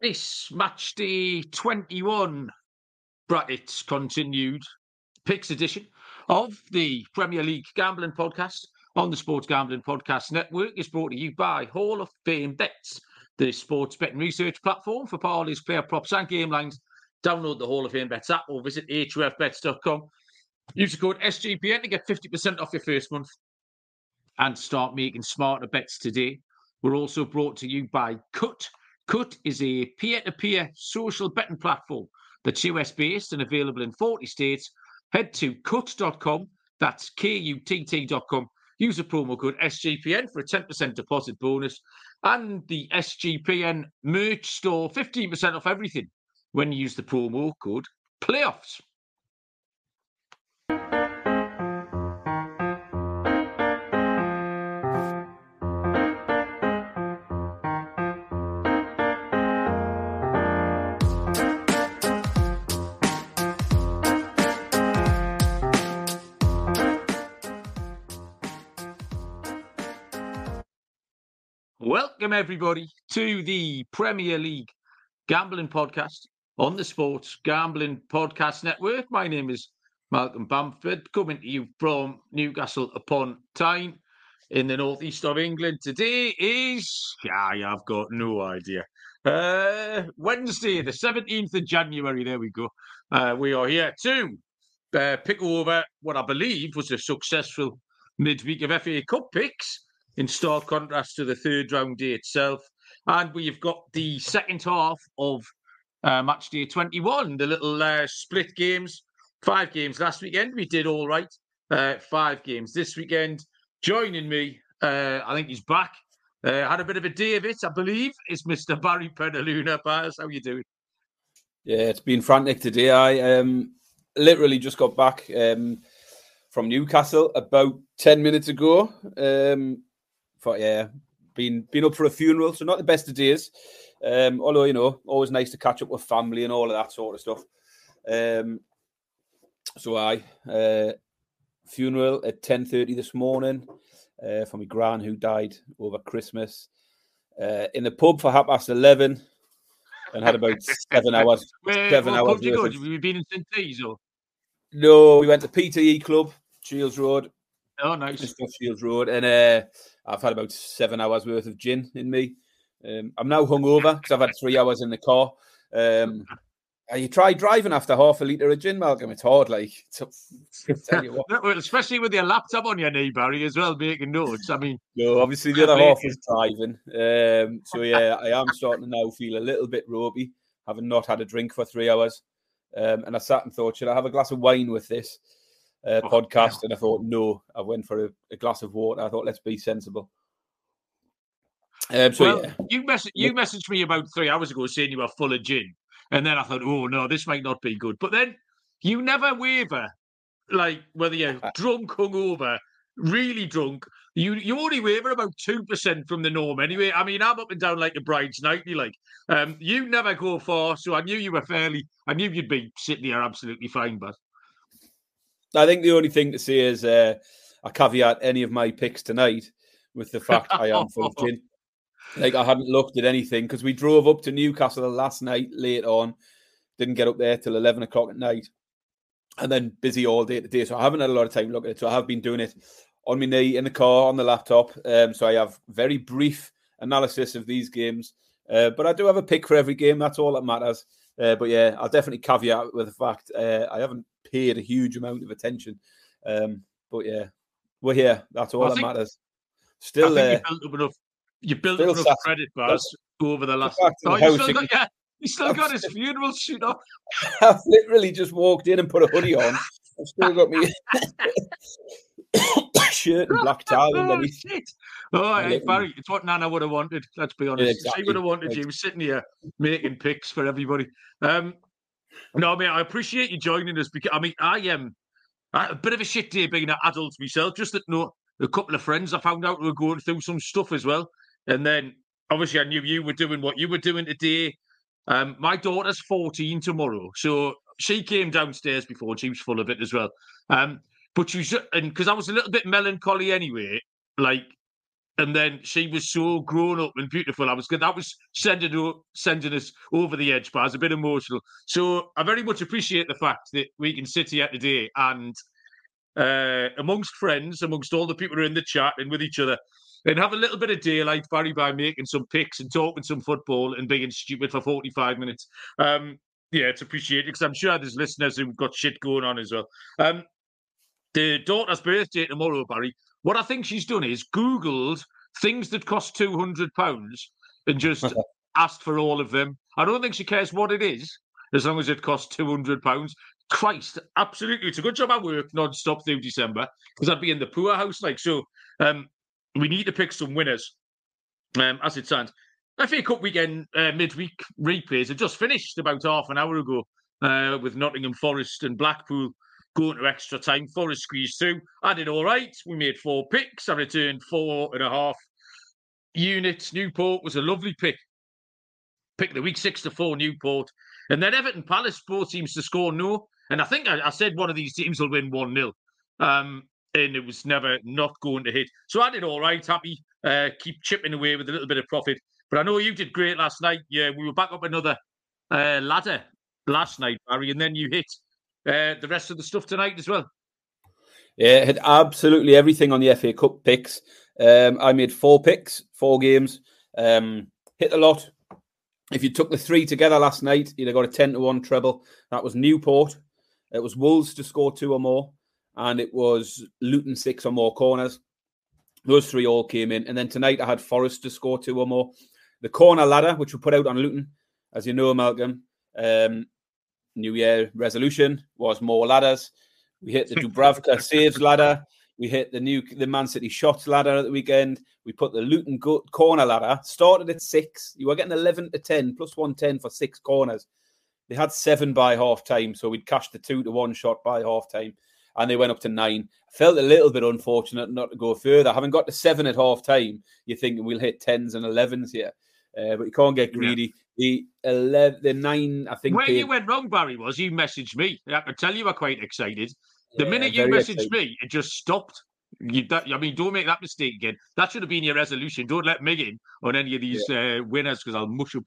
This match day 21 brackets continued picks edition of the Premier League Gambling Podcast on the Sports Gambling Podcast Network is brought to you by Hall of Fame Bets, the sports betting research platform for parlays, player props, and game lines. Download the Hall of Fame Bets app or visit hofbets.com. Use the code SGPN to get 50% off your first month and start making smarter bets today. We're also brought to you by Kutt. Kutt is a peer to peer social betting platform that's US based and available in 40 states. Head to kutt.com, that's K U T T.com. Use the promo code SGPN for a 10% deposit bonus and the SGPN merch store, 15% off everything when you use the promo code playoffs. Welcome, everybody, to the Premier League Gambling Podcast on the Sports Gambling Podcast Network. My name is Malcolm Bamford, coming to you from Newcastle upon Tyne in the northeast of England. Today is, yeah, I have got no idea. Uh, Wednesday, the 17th of January. There we go. Uh, we are here to uh, pick over what I believe was a successful midweek of FA Cup picks in stark contrast to the third round day itself. And we've got the second half of uh, match day 21, the little uh, split games. Five games last weekend. We did all right. Uh, five games this weekend. Joining me, uh, I think he's back. Uh, had a bit of a day of it, I believe, is Mr. Barry Penaluna. Baz, how you doing? Yeah, it's been frantic today. I um, literally just got back um, from Newcastle about 10 minutes ago. Um, for yeah, been been up for a funeral, so not the best of days. Um, although you know, always nice to catch up with family and all of that sort of stuff. Um, so I uh, funeral at ten thirty this morning uh, for my gran who died over Christmas. Uh, in the pub for half past eleven, and had about seven hours. Where, seven hours. pub you go? worth Have you been in St. T's or? No, we went to PTE Club, Shields Road, Oh, nice. just Shields Road, and uh, I've had about seven hours worth of gin in me. Um, I'm now hungover because I've had three hours in the car. Um, you try driving after half a litre of gin, Malcolm. It's hard, like. To, tell you what. Especially with your laptop on your knee, Barry, as well, making notes. I mean, No, obviously the other half is driving. Um, so yeah, I am starting to now feel a little bit ropey, having not had a drink for three hours. Um, and I sat and thought, should I have a glass of wine with this uh, Oh, podcast? And I thought, no. I went for a, a glass of water. I thought, let's be sensible. Um, so well, yeah, you mess- you messaged me about three hours ago saying you were full of gin, and then I thought, oh no, this might not be good. But then you never waver, like whether you're drunk, hungover, really drunk. You you only waver about two percent from the norm anyway. I mean, I'm up and down like a bride's nightly. Like, um, you never go far, so I knew you were fairly. I knew you'd be sitting there absolutely fine, but I think the only thing to say is uh, I caveat any of my picks tonight with the fact I am full of gin. Like I hadn't looked at anything because we drove up to Newcastle last night late on, didn't get up there till eleven o'clock at night, and then busy all day today. So I haven't had a lot of time to look at it. So I have been doing it on my knee in the car on the laptop. Um, so I have very brief analysis of these games, uh, but I do have a pick for every game. That's all that matters. Uh, but yeah, I'll definitely caveat with the fact uh, I haven't paid a huge amount of attention. Um, but yeah, we're here. That's all I that think- matters. I Still, think uh, you built up enough. You built up enough credit, Baz, over the last. Oh, you still got, yeah, you still got his funeral suit on. I've literally just walked in and put a hoodie on. I've still got me shirt and black tie Oh, underneath. shit. Oh, hey, Barry, it's what Nana would have wanted. Let's be honest. exactly. She would have wanted you sitting here making picks for everybody. Um, no, I mean, I appreciate you joining us because I mean, I am a bit of a shit day being an adult myself. Just that, no, a couple of friends I found out were going through some stuff as well, and then obviously I knew you were doing what you were doing today. Um, my daughter's 14 tomorrow, so she came downstairs before and she was full of it as well. Um, but she was, and because I was a little bit melancholy anyway, like and then she was so grown up and beautiful. I was good. That was sending her, sending us over the edge, but I was a bit emotional. So I very much appreciate the fact that we can sit here today and uh, amongst friends, amongst all the people who are in the chat and with each other, and have a little bit of daylight, Barry, by making some picks and talking some football and being stupid for 45 minutes. Um, yeah, it's appreciated because I'm sure there's listeners who've got shit going on as well. Um, the daughter's birthday tomorrow, Barry. What I think she's done is Googled things that cost two hundred pounds and just asked for all of them. I don't think she cares what it is, as long as it costs two hundred pounds. Christ, absolutely, it's a good job I work non-stop through December because I'd be in the poor house. Like so, um, we need to pick some winners. Um, as it stands, FA Cup weekend uh, midweek replays have just finished about half an hour ago uh, with Nottingham Forest and Blackpool going to extra time. Forest squeezed through. I did all right. We made four picks. I returned four and a half units. Newport was a lovely pick. Pick the week six to four Newport. And then Everton Palace both teams to score no. And I think I, I said one of these teams will win 1 0. Um, and it was never not going to hit. So I did all right. Happy. Uh, keep chipping away with a little bit of profit. But I know you did great last night. Yeah, we were back up another uh, ladder last night, Barry, and then you hit uh, the rest of the stuff tonight as well. Yeah, had absolutely everything on the FA Cup picks. Um, I made four picks, four games, um, hit a lot. If you took the three together last night, you'd have got a 10 to 1 treble. That was Newport. It was Wolves to score two or more, and it was Luton six or more corners. Those three all came in. And then tonight I had Forest to score two or more. The corner ladder, which we put out on Luton, as you know, Malcolm, um, New Year resolution was more ladders. We hit the Dubravka saves ladder. We hit the new the Man City shots ladder at the weekend. We put the Luton go- corner ladder. Started at six. You were getting eleven to ten plus one ten for six corners. They had seven by half time, so we'd cashed the two to one shot by half time, and they went up to nine. I felt a little bit unfortunate not to go further. Having got to seven at half time, you're thinking we'll hit tens and elevens here, uh, but you can't get greedy. The eleven, the nine, I think. Where paid... you went wrong, Barry, was you messaged me. I can tell you were quite excited. The yeah, minute you messaged excited. me, it just stopped. You, that, I mean, don't make that mistake again. That should have been your resolution. Don't let me in on any of these yeah. uh, winners because I'll mush up.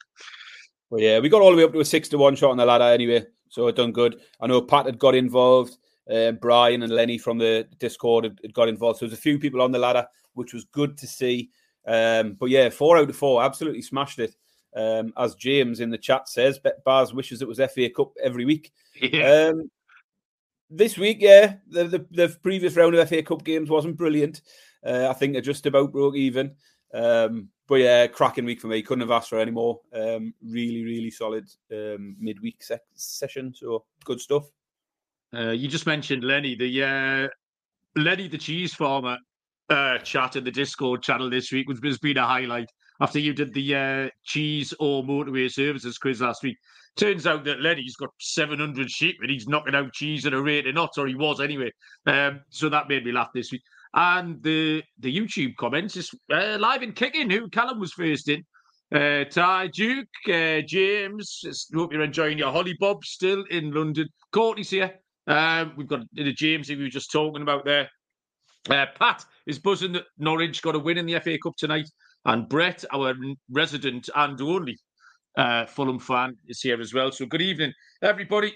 Well, yeah, we got all the way up to a six to one shot on the ladder anyway, so it done good. I know Pat had got involved. Uh, Brian and Lenny from the Discord had, had, got involved. So there's a few people on the ladder, which was good to see. Um, but yeah, four out of four, absolutely smashed it. Um, as James in the chat says, Baz wishes it was FA Cup every week. Yeah. Um, this week, yeah, the, the, the previous round of FA Cup games wasn't brilliant. Uh, I think they just about broke even. Um, but yeah, cracking week for me. Couldn't have asked for any more. Um, really, really solid um, midweek se- session. So good stuff. Uh, you just mentioned Lenny, the uh, Lenny the cheese farmer uh, chat in the Discord channel this week, which has been a highlight after you did the uh, cheese or motorway services quiz last week. Turns out that Lenny's got 700 sheep and he's knocking out cheese at a rate of knots, or he was anyway. Um, so that made me laugh this week. And the the YouTube comments is uh, live and kicking. Who Callum was first in. Uh, Ty Duke, uh, James. Hope you're enjoying your Holly Bob still in London. Courtney's here. Um, we've got the James who we were just talking about there. Uh, Pat is buzzing that Norwich got a win in the FA Cup tonight. And Brett, our resident and only uh, Fulham fan, is here as well. So good evening, everybody.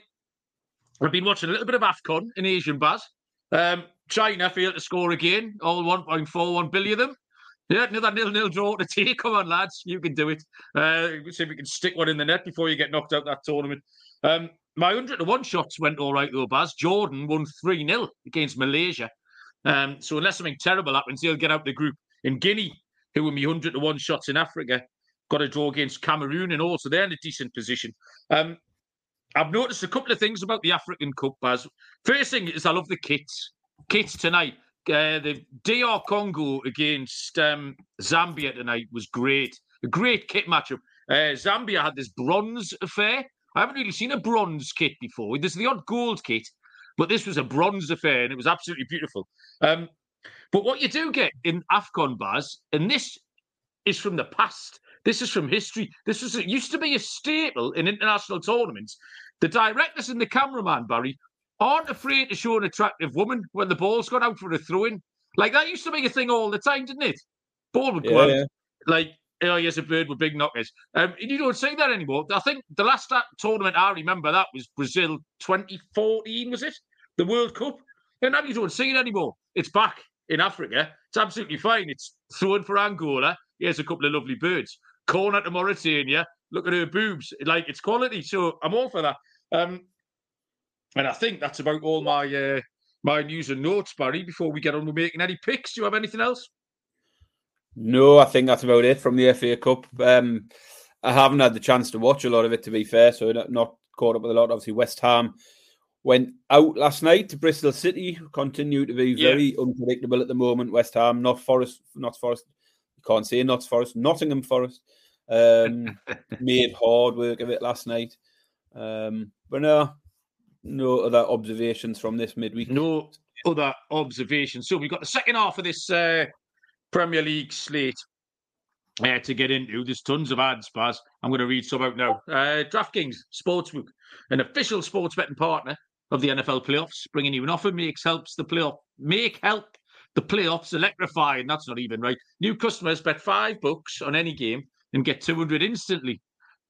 I've been watching a little bit of AFCON in Asian Baz. Um, China failed to score again, all 1.41 billion of them. Yeah, another nil-nil draw to take. Come on, lads, you can do it. Uh, see if we can stick one in the net before you get knocked out of that tournament. Um, my 100 to 1 shots went all right, though, Baz. Jordan won 3 0 against Malaysia. Um, so, unless something terrible happens, he'll get out the group. In Guinea, who were me 100 to 1 shots in Africa, got a draw against Cameroon, and also they're in a decent position. Um, I've noticed a couple of things about the African Cup, Baz. First thing is I love the kits. Kits tonight. Uh, the DR Congo against um, Zambia tonight was great. A great kit matchup. Uh, Zambia had this bronze affair. I haven't really seen a bronze kit before. There's the odd gold kit, but this was a bronze affair and it was absolutely beautiful. Um, but what you do get in AFCON Baz, and this is from the past, this is from history. This was it used to be a staple in international tournaments. The directors and the cameraman, Barry, aren't afraid to show an attractive woman when the ball's gone out for a throw in. Like that used to be a thing all the time, didn't it? Ball would go yeah, out like oh, yes, a bird with big knockers. Um, you don't see that anymore. I think the last tournament I remember that was Brazil 2014, was it? The World Cup. And now you don't see it anymore. It's back in Africa. It's absolutely fine. It's thrown for Angola. Here's a couple of lovely birds. Corner to Mauritania. Look at her boobs. Like it's quality. So I'm all for that. Um, and I think that's about all my uh, my news and notes, Barry. Before we get on with making any picks, do you have anything else? No, I think that's about it from the FA Cup. Um, I haven't had the chance to watch a lot of it, to be fair, so not caught up with a lot. Obviously, West Ham went out last night to Bristol City, continue to be very yeah. unpredictable at the moment. West Ham, not Forest, not Forest. You can't say not Forest, Nottingham Forest. Um, made hard work of it last night. Um, but no, no other observations from this midweek. No other observations. So we've got the second half of this uh, Premier League slate uh, to get into. There's tons of ads, Baz. I'm going to read some out now. Uh, DraftKings Sportsbook, an official sports betting partner of the NFL playoffs, bringing you an offer makes helps the playoff make help the playoffs electrify. And That's not even right. New customers bet five bucks on any game and get 200 instantly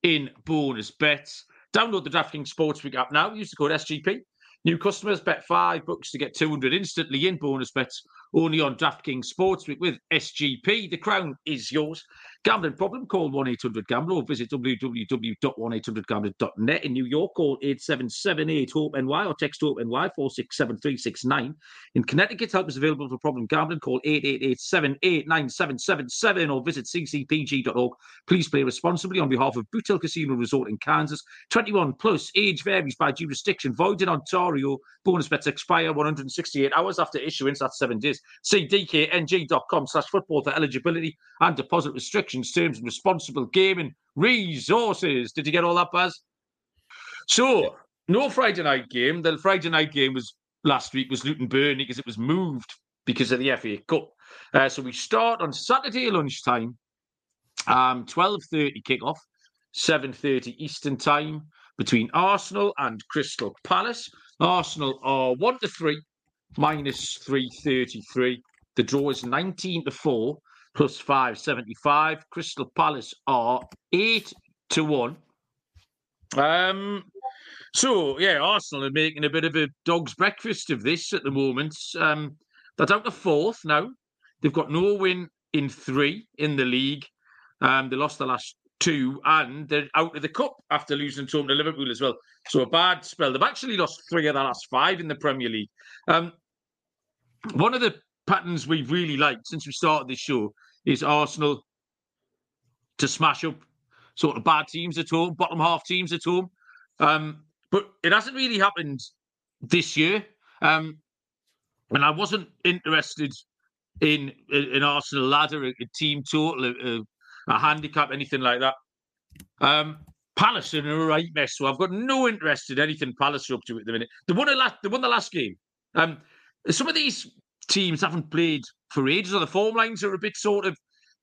in bonus bets. Download the DraftKings Sportsbook app now. Use the code SGP New customers bet five bucks to get 200 instantly in bonus bets only on DraftKings Sportsbook with SGP. The crown is yours. Gambling problem? Call 1 800 Gambler or visit www.1800Gambler.net. In New York, call 8778 HOPE NY or text HOPE NY 467369. In Connecticut, help is available for problem gambling. Call 888 789 or visit ccpg.org. Please play responsibly on behalf of Boot Hill Casino Resort in Kansas. 21 plus, age varies by jurisdiction. Void in Ontario Ontario. Bonus bets expire 168 hours after issuance. That's seven days. See dkng.com slash football for eligibility and deposit restrictions, terms and responsible gaming resources. Did you get all that, Baz? So, no Friday night game. The Friday night game was last week was Luton Burnley because it was moved because of the FA Cup. Uh, so we start on Saturday lunchtime, um, 12.30 kickoff, 7.30 Eastern time between Arsenal and Crystal Palace. Arsenal are one to three, minus three thirty three. The draw is nineteen to four, plus five seventy five. Crystal Palace are eight to one. Um. So yeah, Arsenal are making a bit of a dog's breakfast of this at the moment. Um, they're to fourth now. They've got no win in three in the league. Um, they lost the last two, and they're out of the cup after losing to to Liverpool as well. So a bad spell. They've actually lost three of the last five in the Premier League. Um, one of the patterns we've really liked since we started this show is Arsenal to smash up sort of bad teams at home, bottom half teams at home. Um, but it hasn't really happened this year. Um, and I wasn't interested in an Arsenal ladder, a, a team total, a, a handicap, anything like that. Um, Palace are in a right mess, so I've got no interest in anything Palace are up to at the minute. They won the last, they won the last game. Um, some of these teams haven't played for ages, or the form lines are a bit sort of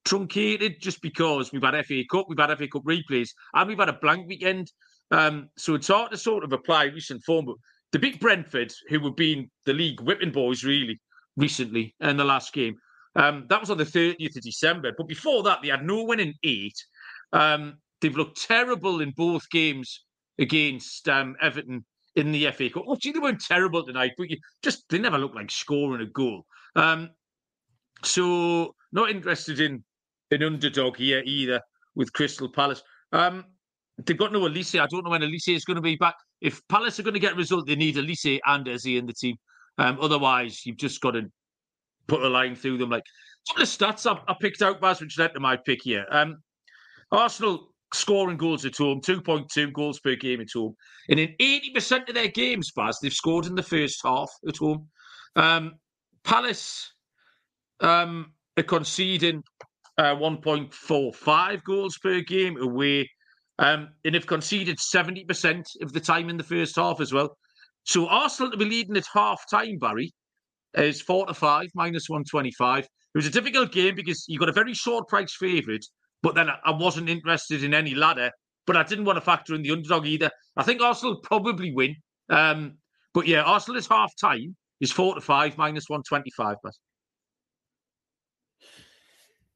truncated just because we've had FA Cup, we've had FA Cup replays, and we've had a blank weekend. Um, so it's hard to sort of apply recent form. But the big Brentford, who have been the league whipping boys really recently in the last game, um, that was on the 30th of December. But before that, they had no win in eight. Um, they've looked terrible in both games against um, Everton in the FA Cup. Well, gee, they weren't terrible tonight, but you just they never looked like scoring a goal. Um, so not interested in an underdog here either with Crystal Palace. Um, they've got no Olise. I don't know when Olise is going to be back. If Palace are going to get a result, they need Olise and Eze in the team. Um, otherwise, you've just got to put a line through them. Like some of the stats I, I picked out, Baz, which led to my pick here. Um, Arsenal scoring goals at home, 2.2 goals per game at home. And in 80% of their games, Baz, they've scored in the first half at home. Um, Palace um, are conceding uh, 1.45 goals per game away. Um, and have conceded 70% of the time in the first half as well. So Arsenal to be leading at half time, Barry, is four to five, minus 125. It was a difficult game because you got a very short price favourite, but then I wasn't interested in any ladder, but I didn't want to factor in the underdog either. I think Arsenal probably win. Um, but yeah, Arsenal is half time is four to five, minus 125. But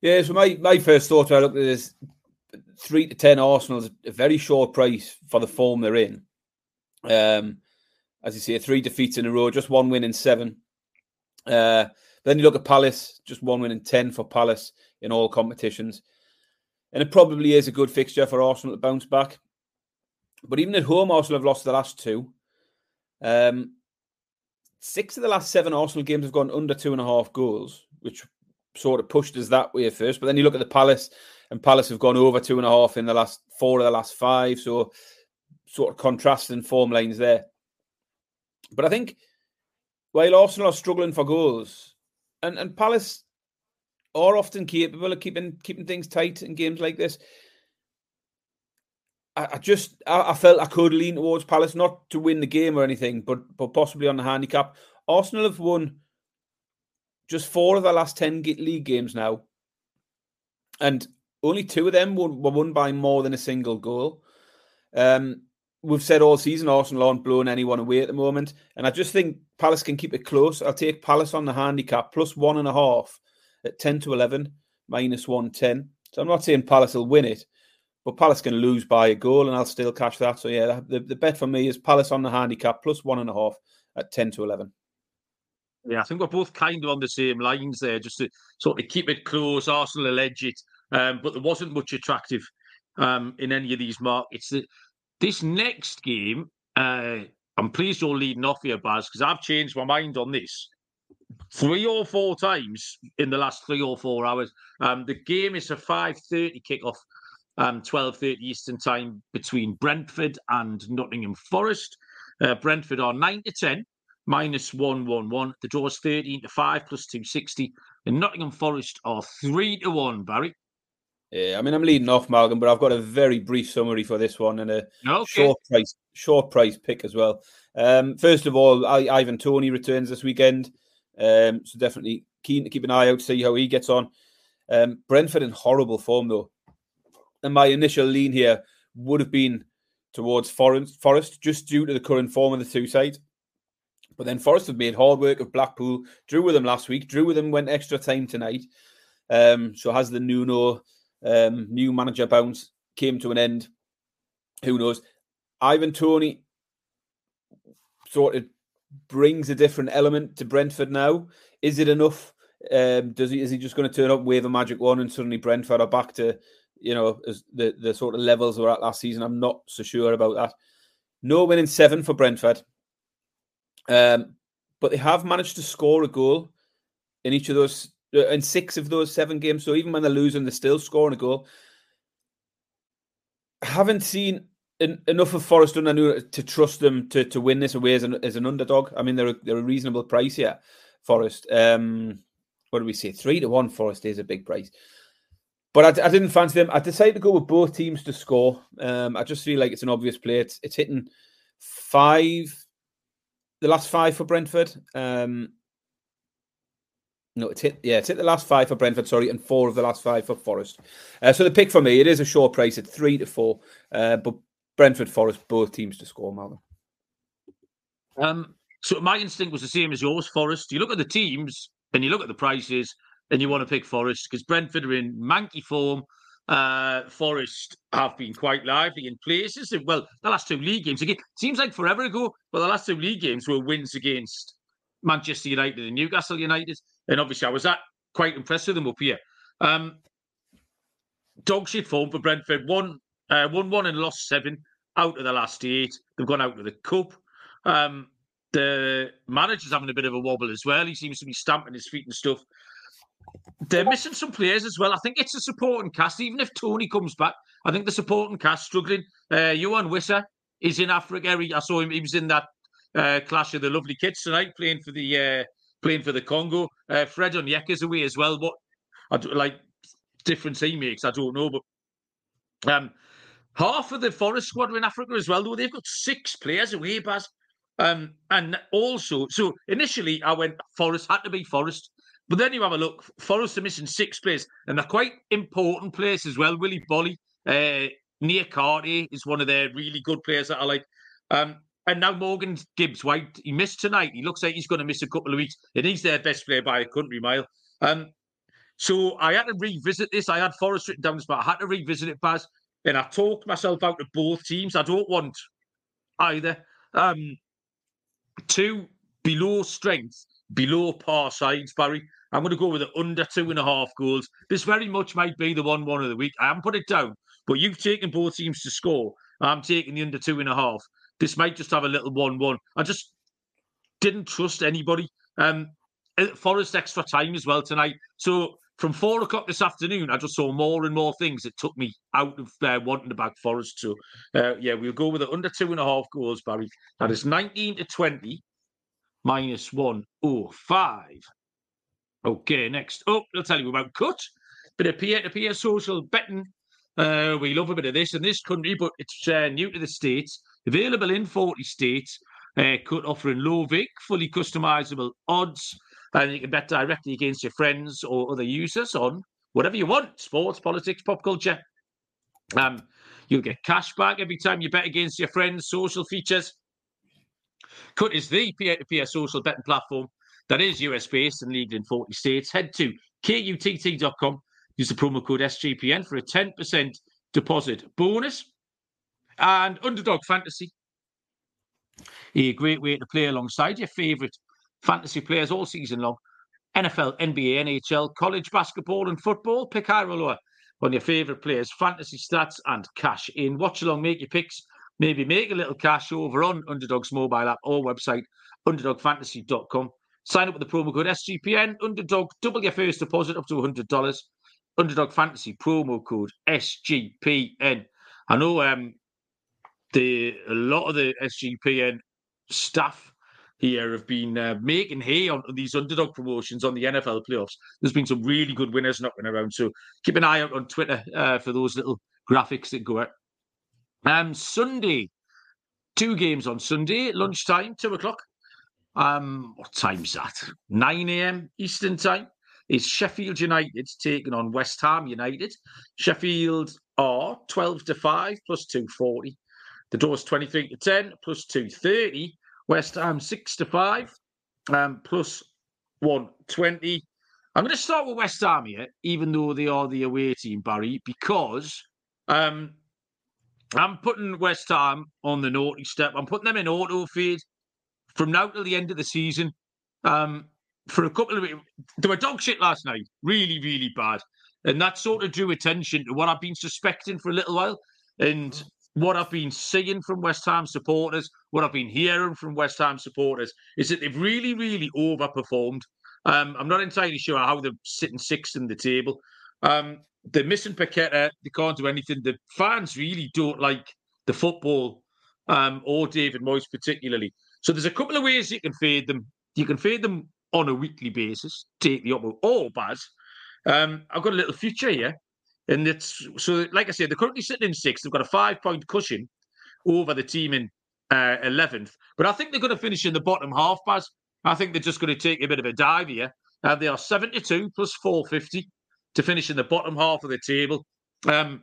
Yeah, so my, my first thought when I looked at this three to ten Arsenal is a very short price for the form they're in. Um, as you see, three defeats in a row, just one win in seven. Uh, then you look at Palace, just one win in ten for Palace in all competitions, and it probably is a good fixture for Arsenal to bounce back. But even at home, Arsenal have lost the last two. Um, six of the last seven Arsenal games have gone under two and a half goals, which sort of pushed us that way first. But then you look at the Palace, and Palace have gone over two and a half in the last four of the last five. So sort of contrasting form lines there. But I think while Arsenal are struggling for goals, and, and Palace are often capable of keeping keeping things tight in games like this. I, I just I, I, felt I could lean towards Palace, not to win the game or anything, but but possibly on the handicap. Arsenal have won just four of the last ten league games now, and only two of them were, were won by more than a single goal. Um, we've said all season Arsenal aren't blowing anyone away at the moment, and I just think Palace can keep it close. I'll take Palace on the handicap plus one and a half at ten to eleven, minus one ten. So I'm not saying Palace will win it, but Palace can lose by a goal, and I'll still cash that. So yeah, the, the bet for me is Palace on the handicap plus one and a half at ten to eleven. Yeah, I think we're both kind of on the same lines there, just to sort of keep it close. Arsenal allege it, um, but there wasn't much attractive um, in any of these markets. This next game, uh, I'm pleased you're leading off here, Baz, because I've changed my mind on this three or four times in the last three or four hours. Um, the game is a 5.30 kickoff, um, 12.30 Eastern time between Brentford and Nottingham Forest. Uh, Brentford are 9 to 10 minus 111. The draw is 13 to 5 plus 260. And Nottingham Forest are 3 to 1, Barry. Yeah, I mean I'm leading off Malcolm, but I've got a very brief summary for this one and a okay. short price short price pick as well. Um, first of all, I, Ivan Toney returns this weekend, um, so definitely keen to keep an eye out, to see how he gets on. Um, Brentford in horrible form though, and my initial lean here would have been towards Forest, just due to the current form of the two sides. But then Forest have made hard work of Blackpool. Drew with them last week. Drew with them went extra time tonight. Um, so has the Nuno um, new manager bounce came to an end. Who knows? Ivan Toney sort of brings a different element to Brentford now. Is it enough? Um, does he is he just going to turn up, wave a magic wand, and suddenly Brentford are back to you know the the sort of levels they were at last season? I'm not so sure about that. No winning seven for Brentford. Um, but they have managed to score a goal in each of those, uh, in six of those seven games. So even when they're losing, they're still scoring a goal. I haven't seen en- enough of Forest under to trust them to, to win this away as an, as an underdog. I mean, they're a, they're a reasonable price here, Forest. Um, what do we say? Three to one Forest is a big price. But I, I, didn't fancy them. I decided to go with both teams to score. Um, I just feel like it's an obvious play. It's, it's hitting five the last five for Brentford. Um, no, it's hit. Yeah, it's hit the last five for Brentford. Sorry, and four of the last five for Forest. Uh, so the pick for me, it is a short price at three to four. Uh, but Brentford, Forest, both teams to score. Malcolm. Um. So my instinct was the same as yours, Forest. You look at the teams and you look at the prices, and you want to pick Forest because Brentford are in manky form. Uh, Forest have been quite lively in places. Well, the last two league games again seems like forever ago, but the last two league games were wins against Manchester United and Newcastle United, and obviously I was quite impressed with them up here. Um, dog shit form for Brentford. One, uh, one, one, and lost seven out of the last eight. They've gone out of the cup. Um, the manager's having a bit of a wobble as well. He seems to be stamping his feet and stuff. They're missing some players as well. I think it's a supporting cast. Even if Toney comes back, I think the supporting cast struggling. Uh, Wissa is in Africa. I saw him. He was in that uh, clash of the lovely kids tonight, playing for the uh, playing for the Congo. Uh, Fred Onyeka's away as well. What I do, like difference he makes, I don't know. But um, half of the Forest squad in Africa as well. Though they've got six players away, Baz. Um, and also, so initially I went Forest had to be Forest. But then you have a look, Forest are missing six players, and they're quite important players as well. Willy Boly, uh, Niakhaté is one of their really good players that I like. Um, and now Morgan Gibbs White, he missed tonight. He looks like he's going to miss a couple of weeks, and he's their best player by a country mile. Um, So I had to revisit this. I had Forest written down, but I had to revisit it, Baz. And I talked myself out of both teams. I don't want either. Um, two below strength, below par sides, Barry. I'm going to go with the under two and a half goals. This very much might be the one one of the week. I haven't put it down, but you've taken both teams to score. I'm taking the under two and a half. This might just have a little one one. I just didn't trust anybody. Um, Forest extra time as well tonight. So from four o'clock this afternoon, I just saw more and more things that took me out of uh, wanting to back Forest. So, uh, yeah, we'll go with it under two and a half goals, Barry. That is 19 to 20 minus 105. Okay, next up, I'll tell you about Kutt. Bit of peer to peer social betting. Uh, we love a bit of this in this country, but it's uh, new to the States. Available in 40 states. Uh, Kutt offering low vig, fully customizable odds and you can bet directly against your friends or other users on whatever you want sports, politics, pop culture. Um, you'll get cash back every time you bet against your friends, social features. Kutt is the peer to peer social betting platform that is US based and legal in 40 states. Head to kutt.com, use the promo code SGPN for a 10% deposit bonus. And Underdog Fantasy, a great way to play alongside your favourite fantasy players all season long. NFL, NBA, NHL, college basketball, and football. Pick high or lower on your favourite players, fantasy stats, and cash in. Watch along, make your picks. Maybe make a little cash over on Underdog's mobile app or website, underdogfantasy.com. Sign up with the promo code SGPN. Underdog, double your first deposit up to $100. Underdog Fantasy promo code SGPN. I know um, the a lot of the SGPN staff here have been uh, making hay on these underdog promotions on the NFL playoffs. There's been some really good winners knocking around. So keep an eye out on Twitter uh, for those little graphics that go out. Um, Sunday, two games on Sunday, lunchtime, two o'clock. Um, what time's that? 9 a.m. Eastern time. Is Sheffield United taking on West Ham United? Sheffield are 12 to 5 plus 240. The door's 23 to 10 plus 230. West Ham six to five, um, plus one twenty. I'm going to start with West Ham here, even though they are the away team, Barry, because um, I'm putting West Ham on the naughty step. I'm putting them in auto fade from now till the end of the season. Um, for a couple of they were dog shit last night, really, really bad, and that sort of drew attention to what I've been suspecting for a little while. And what I've been seeing from West Ham supporters, what I've been hearing from West Ham supporters, is that they've really, really overperformed. Um, I'm not entirely sure how they're sitting sixth in the table. Um, they're missing Paqueta. They can't do anything. The fans really don't like the football um, or David Moyes particularly. So there's a couple of ways you can fade them. You can fade them on a weekly basis, take the upper or bad. Um, I've got a little future here. And it's so, like I said, they're currently sitting in sixth. They've got a five point cushion over the team in uh, 11th. But I think they're going to finish in the bottom half, Baz. I think they're just going to take a bit of a dive here. Uh, they are 72 plus 450 to finish in the bottom half of the table. Um,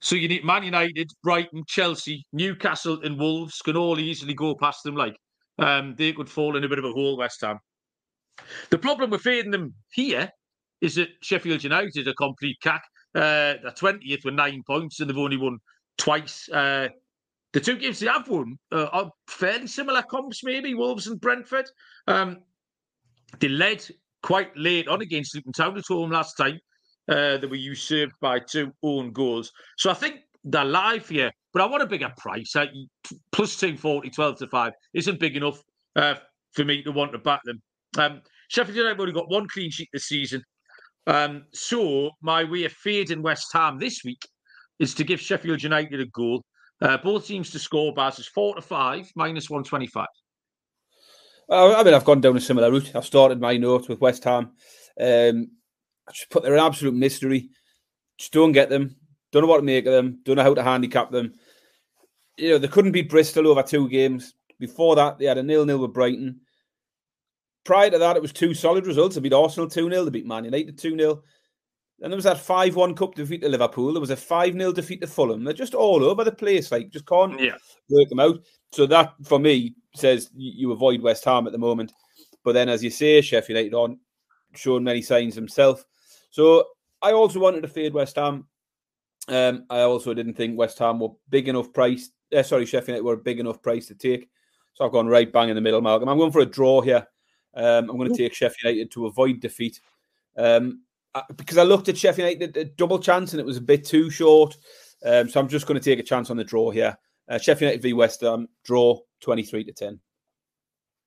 so you need Man United, Brighton, Chelsea, Newcastle, and Wolves can all easily go past them. Like um, they could fall in a bit of a hole, West Ham. The problem with fading them here is that Sheffield United are complete cack. Uh, they're 20th with nine points and they've only won twice. Uh, the two games they have won uh, are fairly similar comps, maybe Wolves and Brentford. Um, they led quite late on against Luton Town at home last time. Uh, they were usurped by two own goals. So I think they're live here, but I want a bigger price. Uh, plus 240, 12 to 5 isn't big enough uh, for me to want to back them. Um, Sheffield United have only got one clean sheet this season. Um, so my way of fading West Ham this week is to give Sheffield United a goal. Uh, both teams to score, Baz is four to five, minus 125. I mean, I've gone down a similar route. I've started my notes with West Ham. Um, I just put they're an absolute mystery. Just don't get them. Don't know what to make of them. Don't know how to handicap them. You know, they couldn't beat Bristol over two games. Before that, they had a nil-nil with Brighton. Prior to that, it was two solid results. They beat Arsenal 2 0, they beat Man United 2 0. And there was that 5 1 cup defeat to Liverpool. There was a 5 0 defeat to Fulham. They're just all over the place. Like, just can't yeah. work them out. So, that for me says you avoid West Ham at the moment. But then, as you say, Sheffield United on showing many signs himself. So I also wanted to fade West Ham. Um, I also didn't think West Ham were big enough price. Uh, sorry, Sheffield United were a big enough price to take. So I've gone right bang in the middle, Malcolm. I'm going for a draw here. Um, I'm going to take Sheffield United to avoid defeat. Um, because I looked at Sheffield United a double chance and it was a bit too short. Um, so I'm just going to take a chance on the draw here. Uh, Sheffield United v West Ham draw 23 to 10.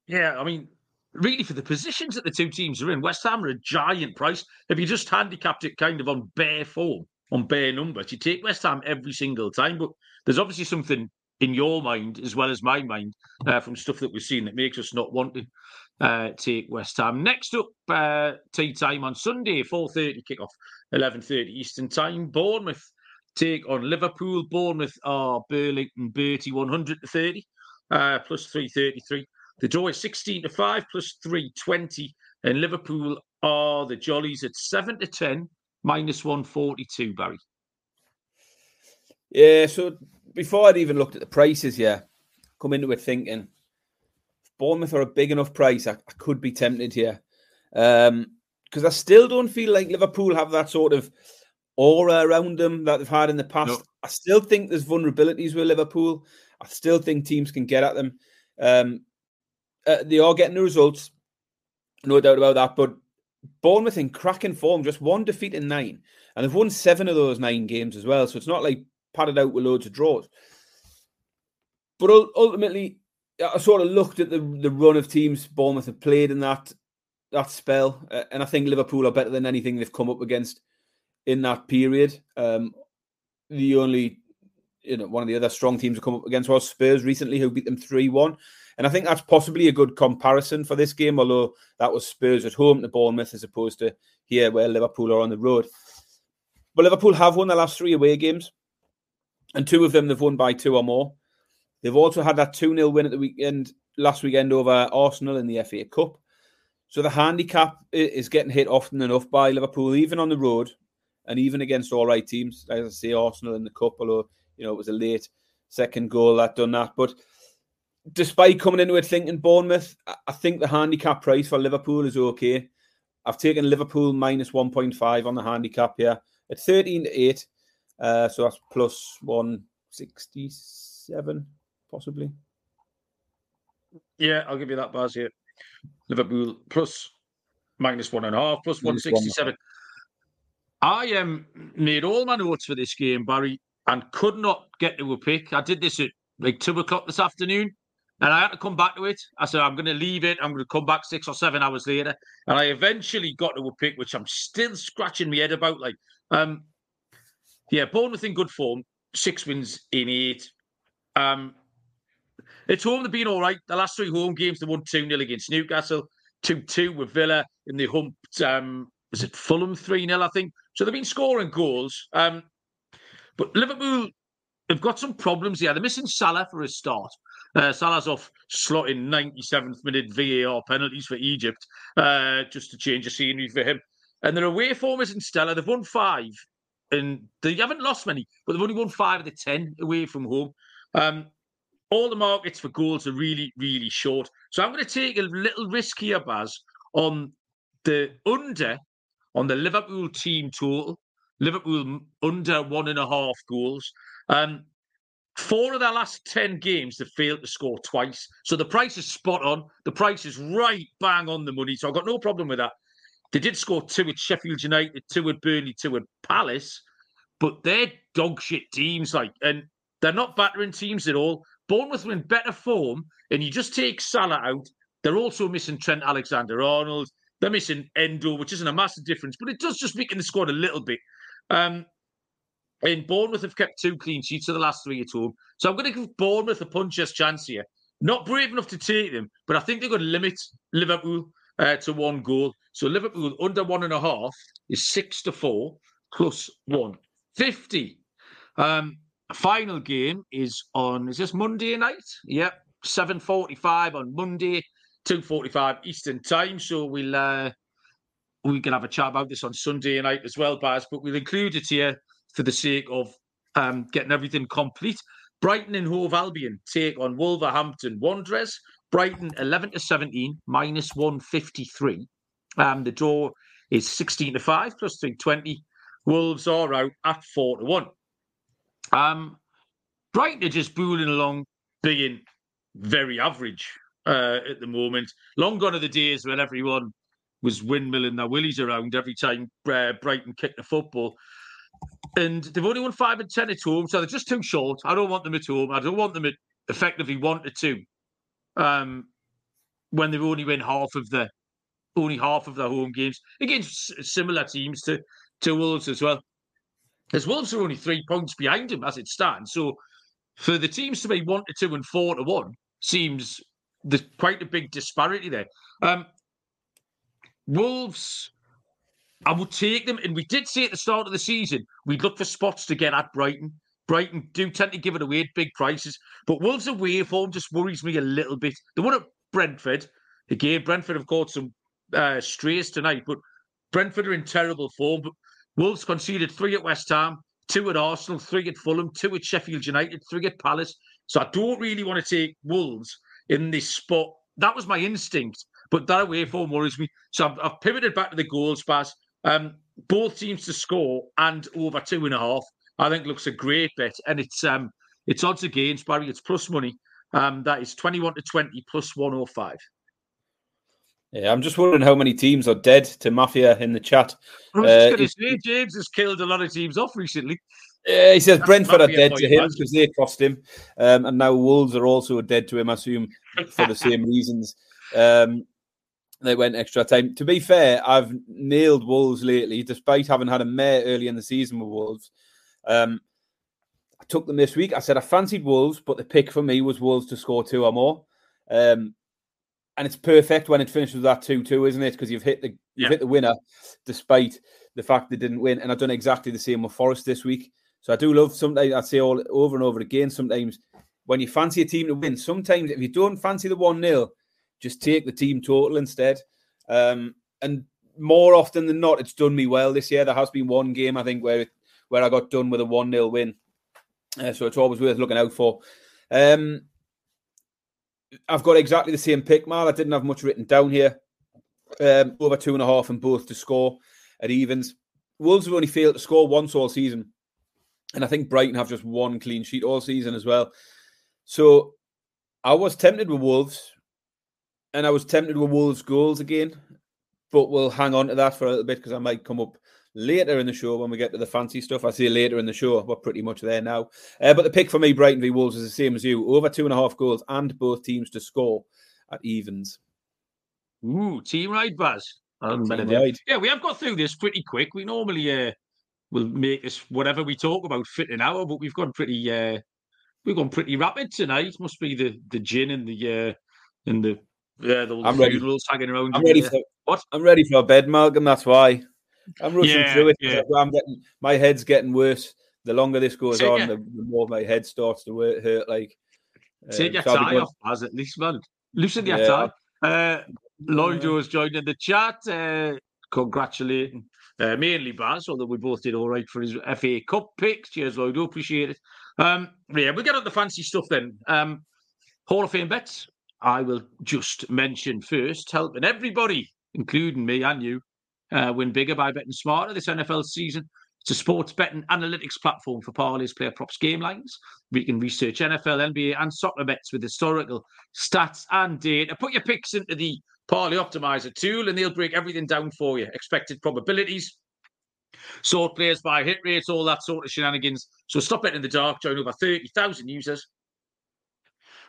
Yeah, I mean, really for the positions that the two teams are in, West Ham are a giant price. If you just handicapped it kind of on bare form, on bare numbers, you take West Ham every single time. But there's obviously something in your mind as well as my mind uh, from stuff that we've seen that makes us not want to uh, take West Ham. Next up, uh, tea time on Sunday, 4.30 kickoff, 11.30 Eastern time. Bournemouth take on Liverpool. Bournemouth are Burlington Bertie 100 to 30, uh, plus 333. The draw is 16 to 5, plus 320. And Liverpool are the Jollies at 7 to 10, minus 142, Barry. Yeah, so before I'd even looked at the prices, yeah, come into it thinking Bournemouth are a big enough price. I, I could be tempted here. Um, because I still don't feel like Liverpool have that sort of aura around them that they've had in the past. No. I still think there's vulnerabilities with Liverpool. I still think teams can get at them. Um, uh, they are getting the results, no doubt about that. But Bournemouth in cracking form, just one defeat in nine, and they've won seven of those nine games as well. So it's not like padded out with loads of draws. But ultimately, I sort of looked at the the run of teams Bournemouth have played in that that spell, uh, and I think Liverpool are better than anything they've come up against in that period. Um, the only, you know, one of the other strong teams to come up against was Spurs recently, who beat them three one, and I think that's possibly a good comparison for this game. Although that was Spurs at home to Bournemouth as opposed to here where Liverpool are on the road. But Liverpool have won the last three away games and two of them they've won by two or more. They've also had that 2 0 win at the weekend, last weekend over Arsenal in the FA Cup. So the handicap is getting hit often enough by Liverpool, even on the road and even against all right teams. As I say, Arsenal in the Cup, although, you know, it was a late second goal that done that. But despite coming into it thinking Bournemouth, I think the handicap price for Liverpool is okay. I've taken Liverpool minus 1.5 on the handicap here at 13 to 8. Uh, so that's plus 167, possibly. Yeah, I'll give you that, Baz. Here, Liverpool plus minus one and a half, plus 167. I um, made all my notes for this game, Barry, and could not get to a pick. I did this at like two o'clock this afternoon, and I had to come back to it. I said, I'm going to leave it. I'm going to come back six or seven hours later. And I eventually got to a pick, which I'm still scratching my head about. Like, um, yeah, Bournemouth in good form, six wins in eight. Um, it's home, they've been all right. The last three home games, they won 2 0 against Newcastle, 2 2 with Villa, and they humped, um, was it Fulham 3 0, I think? So they've been scoring goals. Um, but Liverpool have got some problems here. They're missing Salah for a start. Uh, Salah's off slotting 97th minute VAR penalties for Egypt, uh, just to change the scenery for him. And their away form isn't stellar. They've won five and they haven't lost many, but they've only won five of the ten away from home. Um, all the markets for goals are really, really short. So I'm going to take a little risk here, Baz, on the under on the Liverpool team total. Liverpool under one and a half goals. Um, four of their last 10 games, they've failed to score twice. So the price is spot on. The price is right bang on the money. So I've got no problem with that. They did score two at Sheffield United, two at Burnley, two at Palace, but they're dog shit teams, like, and they're not battering teams at all. Bournemouth are in better form, and you just take Salah out. They're also missing Trent Alexander Arnold. They're missing Endo, which isn't a massive difference, but it does just weaken the squad a little bit. Um, and Bournemouth have kept two clean sheets of the last three at home. So I'm going to give Bournemouth a puncher's chance here. Not brave enough to take them, but I think they're going to limit Liverpool uh, to one goal. So Liverpool under one and a half is six to four plus one fifty. Um, final game is on. Is this Monday night? Yep, seven forty-five on Monday, two forty-five Eastern time. So we'll uh, we can have a chat about this on Sunday night as well, Baz. But we'll include it here for the sake of um, getting everything complete. Brighton and Hove Albion take on Wolverhampton Wanderers. Brighton 11 to 17, minus 153. Um, the draw is 16 to 5 plus 320. Wolves are out at 4 to 1. Um, Brighton are just booling along, being very average uh, at the moment. Long gone are the days when everyone was windmilling their willies around every time uh, Brighton kicked the football. And they've only won five and ten at home, so they're just too short. I don't want them at home. I don't want them at effectively one to two. Um, when they've only win half of the only half of their home games against similar teams to to Wolves as well. As Wolves are only three points behind him as it stands. So for the teams to be one to two and four to one seems there's quite a big disparity there. Um, Wolves, I would take them, and we did say at the start of the season we'd look for spots to get at Brighton. Brighton do tend to give it away at big prices, but Wolves' away form just worries me a little bit. The one at Brentford again. Brentford have caught some uh, strays tonight, but Brentford are in terrible form. But Wolves conceded three at West Ham, two at Arsenal, three at Fulham, two at Sheffield United, three at Palace. So I don't really want to take Wolves in this spot. That was my instinct, but that away form worries me. So I've, I've pivoted back to the goals pass. Um, both teams to score and over two and a half. I think looks a great bet, and it's um it's odds against Barry. It's plus money. Um, that is twenty one to twenty plus one hundred oh five. Yeah, I'm just wondering how many teams are dead to Mafia in the chat. I was uh, just going to say, James has killed a lot of teams off recently. Yeah, he says That's Brentford are dead to him because they cost him, um, and now Wolves are also dead to him. I assume for the same reasons. Um, they went extra time. To be fair, I've nailed Wolves lately, despite having had a mare early in the season with Wolves. Um, I took them this week. I said I fancied Wolves, but the pick for me was Wolves to score two or more. Um, and it's perfect when it finishes with that two-two, isn't it? Because you've hit the you've yeah. hit the winner, despite the fact they didn't win. And I've done exactly the same with Forest this week. So I do love sometimes I say all over and over again. Sometimes when you fancy a team to win, sometimes if you don't fancy the one 0 just take the team total instead. Um, and more often than not, it's done me well this year. There has been one game I think where it, where I got done with a one 0 win. Uh, so it's always worth looking out for. Um, I've got exactly the same pick, Mal. I didn't have much written down here. Um, over two and a half and both to score at evens. Wolves have only failed to score once all season. And I think Brighton have just one clean sheet all season as well. So I was tempted with Wolves. And I was tempted with Wolves goals again. But we'll hang on to that for a little bit because I might come up later in the show when we get to the fancy stuff. I say later in the show. We're pretty much there now. Uh, but the pick for me, Brighton v Wolves, is the same as you. Over two and a half goals and both teams to score at evens. Ooh, team ride, Baz. Yeah, we have got through this pretty quick. We normally uh, will make this whatever we talk about fit an hour, but we've gone pretty uh, we've gone pretty rapid tonight. Must be the the gin and the uh, and the yeah, the I'm ready. hanging around. I'm ready for what? I'm ready for bed, Malcolm. That's why. I'm rushing yeah, through it. Yeah. I'm getting my head's getting worse. The longer this goes Take on, the, the, more my head starts to hurt. Like take um, your tie off, as at least, man. Loosen your yeah. tie. Uh, Lloyd was joined in the chat. Uh, congratulating uh, mainly Baz, although we both did all right for his FA Cup picks. Cheers, Lloyd. Do appreciate it. Um, yeah, we'll get on the fancy stuff then. Um, Hall of Fame bets. I will just mention first, helping everybody, including me and you, uh, win bigger by betting smarter this NFL season. It's a sports betting analytics platform for parlays, player props, game lines. We can research NFL, NBA, and soccer bets with historical stats and data. Put your picks into the Parlay Optimizer tool, and they'll break everything down for you. Expected probabilities, sort players by hit rates, all that sort of shenanigans. So stop betting in the dark. Join over 30,000 users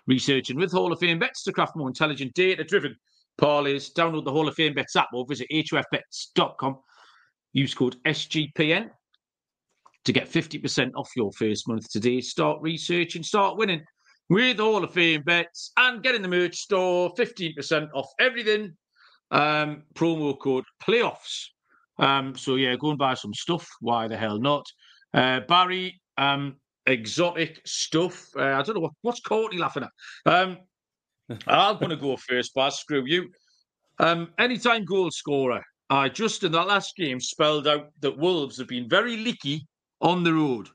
researching with Hall of Fame bets to craft more intelligent, data driven parlays. Download the Hall of Fame Bets app or visit hofbets.com. Use code SGPN to get 50% off your first month today. Start researching, start winning with Hall of Fame Bets and get in the merch store 15% off everything. Um, promo code playoffs. Um, so yeah, go and buy some stuff. Why the hell not? Uh, Barry, um, exotic stuff. Uh, I don't know what, what's Courtney laughing at. Um, I'm going to go first, Baz. Screw you. Um, anytime goal scorer. I just in that last game spelled out that Wolves have been very leaky on the road.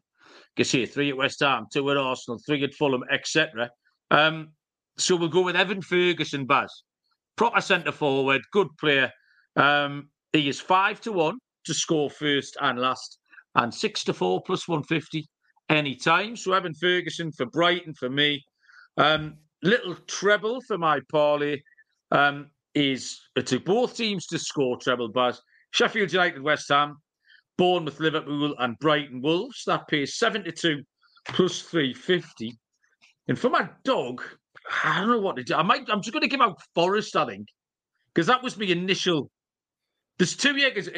You see, three at West Ham, two at Arsenal, three at Fulham, etc. Um, so we'll go with Evan Ferguson, Baz. Proper centre forward, good player. Um, he is five to one to score first and last, and six to four plus 150 anytime. So Evan Ferguson for Brighton for me. Um, little treble for my parlay um, is to both teams to score treble, but Sheffield United, West Ham, Bournemouth, Liverpool, and Brighton Wolves. That pays 72 plus 350. And for my dog, I don't know what to do. I might. I'm just going to give out Forest. I think because that was my initial. There's two years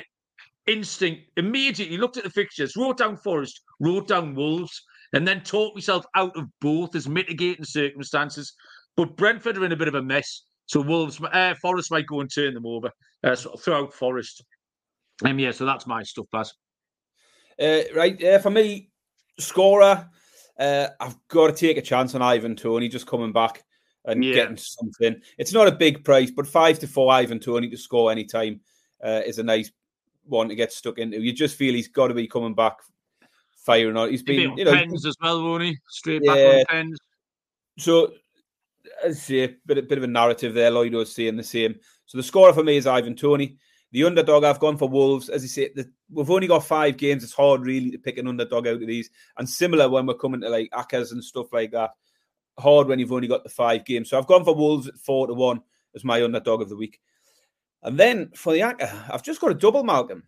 instinct. Immediately looked at the fixtures, wrote down Forest, wrote down Wolves, and then talk myself out of both as mitigating circumstances. But Brentford are in a bit of a mess, so Wolves, uh, Forest might go and turn them over. Uh, so throw out Forest. Um, yeah, so that's my stuff, Baz. Uh, right, yeah, for me, scorer. Uh, I've got to take a chance on Ivan Toney just coming back and yeah. getting something. It's not a big price, but five to four Ivan Toney to score anytime uh, is a nice one to get stuck into. You just feel he's got to be coming back firing on. He's been, you know, pens as well, won't he? Straight yeah. back on pens. So, I see a bit, bit of a narrative there. Lloyd was saying the same. So the scorer for me is Ivan Toney. The underdog, I've gone for Wolves. As you say, the, we've only got five games. It's hard, really, to pick an underdog out of these. And similar when we're coming to like accas and stuff like that. Hard when you've only got the five games. So I've gone for Wolves at four to one as my underdog of the week. And then for the acca, I've just got a double, Malcolm.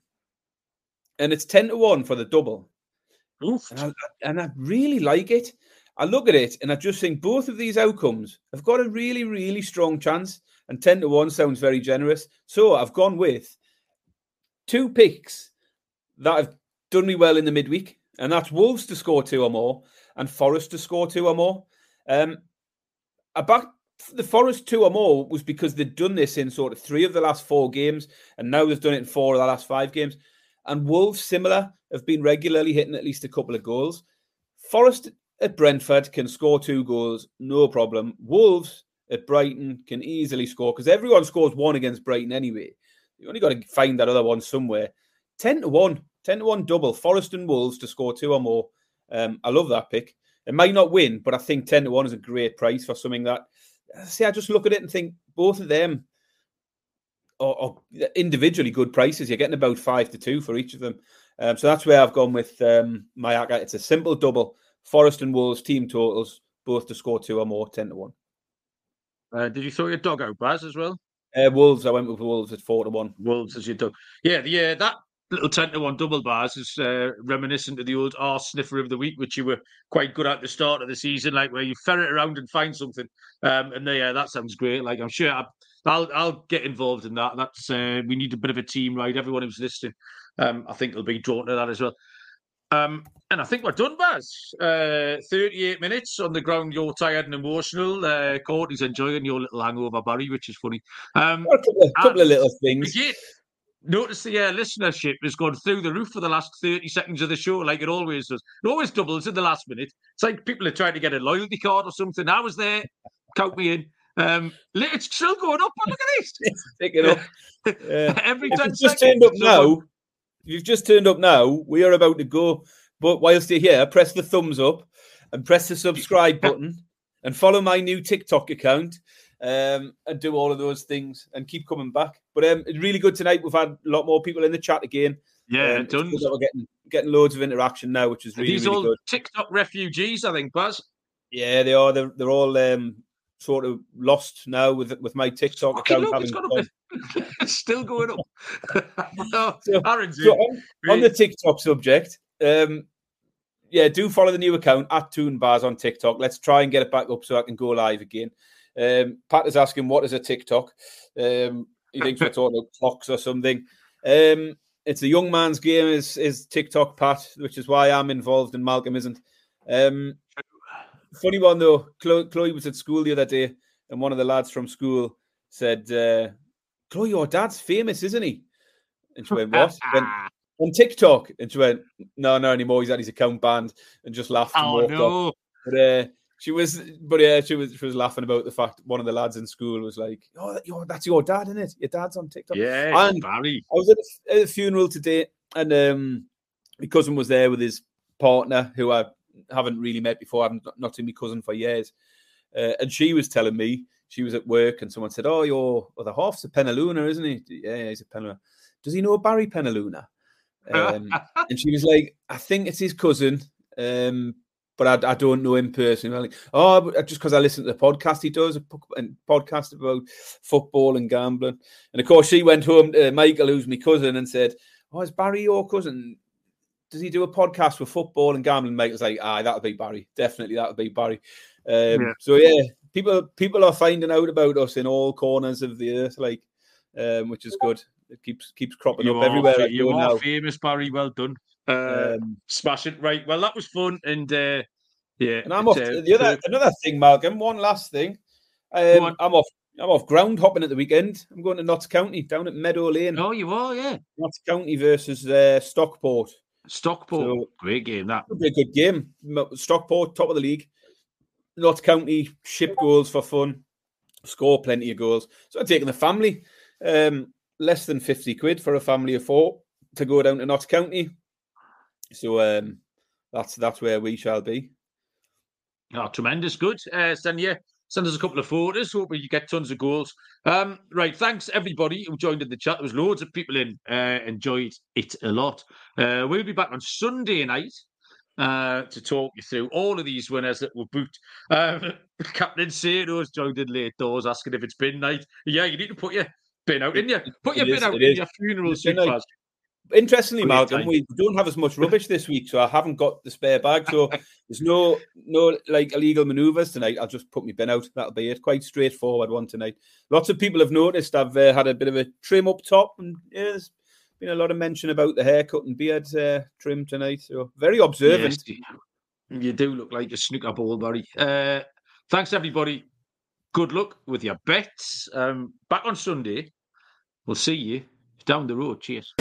And it's 10 to 1 for the double. And I, and I really like it. I look at it and I just think both of these outcomes have got a really, really strong chance. And 10 to 1 sounds very generous. So I've gone with two picks that have done me well in the midweek. And that's Wolves to score two or more and Forest to score two or more. Um, I backed the Forest two or more was because they'd done this in sort of three of the last four games, and now they've done it in four of the last five games. And Wolves, similar, have been regularly hitting at least a couple of goals. Forest at Brentford can score two goals, no problem. Wolves at Brighton can easily score because everyone scores one against Brighton anyway. You only got to find that other one somewhere. 10 to 1, 10 to 1 double. Forest and Wolves to score two or more. Um, I love that pick. It might not win, but I think 10 to 1 is a great price for something that see, I just look at it and think both of them are, are individually good prices. You're getting about five to two for each of them. Um, so that's where I've gone with um, my acca. It's a simple double. Forest and Wolves team totals, both to score two or more, 10 to 1. Uh, did you throw your dog out, Baz, as well? Uh, Wolves, I went with Wolves at 4 to 1. Wolves as your dog. Yeah, yeah, that little 10 to 1 double Baz is uh, reminiscent of the old arse sniffer of the week, which you were quite good at the start of the season, like where you ferret around and find something. Um, and yeah, that sounds great. Like I'm sure I, will I'll get involved in that. That's uh, we need a bit of a team, right? Everyone who's listening, um, I think will be drawn to that as well. Um, and I think we're done, Baz. Uh, 38 minutes on the ground. You're tired and emotional. Uh, Courtney's enjoying your little hangover, Barry, which is funny. Um, a couple, of, couple of little things. Again, notice the uh, listenership has gone through the roof for the last 30 seconds of the show, like it always does. It always doubles in the last minute. It's like people are trying to get a loyalty card or something. I was there, count me in. Um, it's still going up. But look at this. Pick it up. Uh, Every time. Just turned up now. You've just turned up now. We are about to go. But whilst you're here, press the thumbs up and press the subscribe button and follow my new TikTok account um, and do all of those things and keep coming back. But um, it's really good tonight. We've had a lot more people in the chat again. Yeah, um, done. We're getting getting loads of interaction now, which is really, These really all good. TikTok refugees, I think, Baz. Yeah, they are. They're, they're all um, sort of lost now with with my TikTok account. Having it's still going up. no, so, so on, on, the TikTok subject, um, yeah, do follow the new account at Toon Bars on TikTok. Let's try and get it back up so I can go live again. Um, Pat is asking, what is a TikTok? Um, he thinks we're talking about clocks or something. Um, it's a young man's game, is, is TikTok, Pat, which is why I'm involved and Malcolm isn't. Um, funny one, though. Chloe, Chloe, was at school the other day, and one of the lads from school said, uh, Chloe, your dad's famous, isn't he? And she went, What? went, on TikTok. And she went, No, no anymore. He's had his account banned and just laughed and oh, walked no. off. But, uh, she was, but yeah, she was she was laughing about the fact one of the lads in school was like, "Oh, that, that's your dad, isn't it? Your dad's on TikTok." Yeah, and Barry. I was at a, at a, funeral today, and um, my cousin was there with his partner, who I haven't really met before. I haven't not seen my cousin for years, uh, and she was telling me she was at work, and someone said, "Oh, your other half's a Penaluna, isn't he?" Yeah, he's a Penaluna. does he know Barry Penaluna? Um, and she was like, I think it's his cousin, um, but I, I, don't know him personally. Like, oh, just because I listen to the podcast he does, a podcast about football and gambling. And of course, she went home to Michael, who's my cousin, and said, "Oh, is Barry your cousin? Does he do a podcast with football and gambling?" Michael's like, "Ah, that'll be Barry. Definitely, that'll be Barry." Um, yeah. So yeah, people people are finding out about us in all corners of the earth, like, um, which is good. It keeps keeps cropping you up are, everywhere. You are now. famous, Barry. Well done. Uh, um, smash it right. Well, that was fun, and uh, yeah. And I'm off. Uh, the other another thing, Malcolm. One last thing. Um, I'm off. I'm off ground hopping at the weekend. I'm going to Notts County down at Meadow Lane. Oh, you are, yeah. Notts County versus uh, Stockport. Stockport, so, great game. That would be a good game. Stockport, top of the league. Notts County ship goals for fun, score plenty of goals. So I'm taking the family, um, less than 50 quid for a family of four to go down to Notts County. So um, that's that's where we shall be. Oh, tremendous. Good. Uh, send, you, send us a couple of photos. Hope you get tons of goals. Um, right. Thanks, everybody who joined in the chat. There was loads of people in. Uh, enjoyed it a lot. Uh, we'll be back on Sunday night uh, to talk you through all of these winners that were booked. Um, Captain Sado's joined in late doors asking if it's bin night. Yeah, you need to put your bin out, didn't you? Put your it bin is, out in is. your funeral suit, Interestingly, Malcolm, we don't have as much rubbish this week, so I haven't got the spare bag. So there's no no like illegal manoeuvres tonight. I'll just put my bin out. That'll be it. Quite straightforward one tonight. Lots of people have noticed I've uh, had a bit of a trim up top, and yeah, there's been a lot of mention about the haircut and beard uh, trim tonight. So very observant. Yes, you do look like a snooker ball, Barry. Uh, thanks, everybody. Good luck with your bets. Um, back on Sunday. We'll see you down the road. Cheers.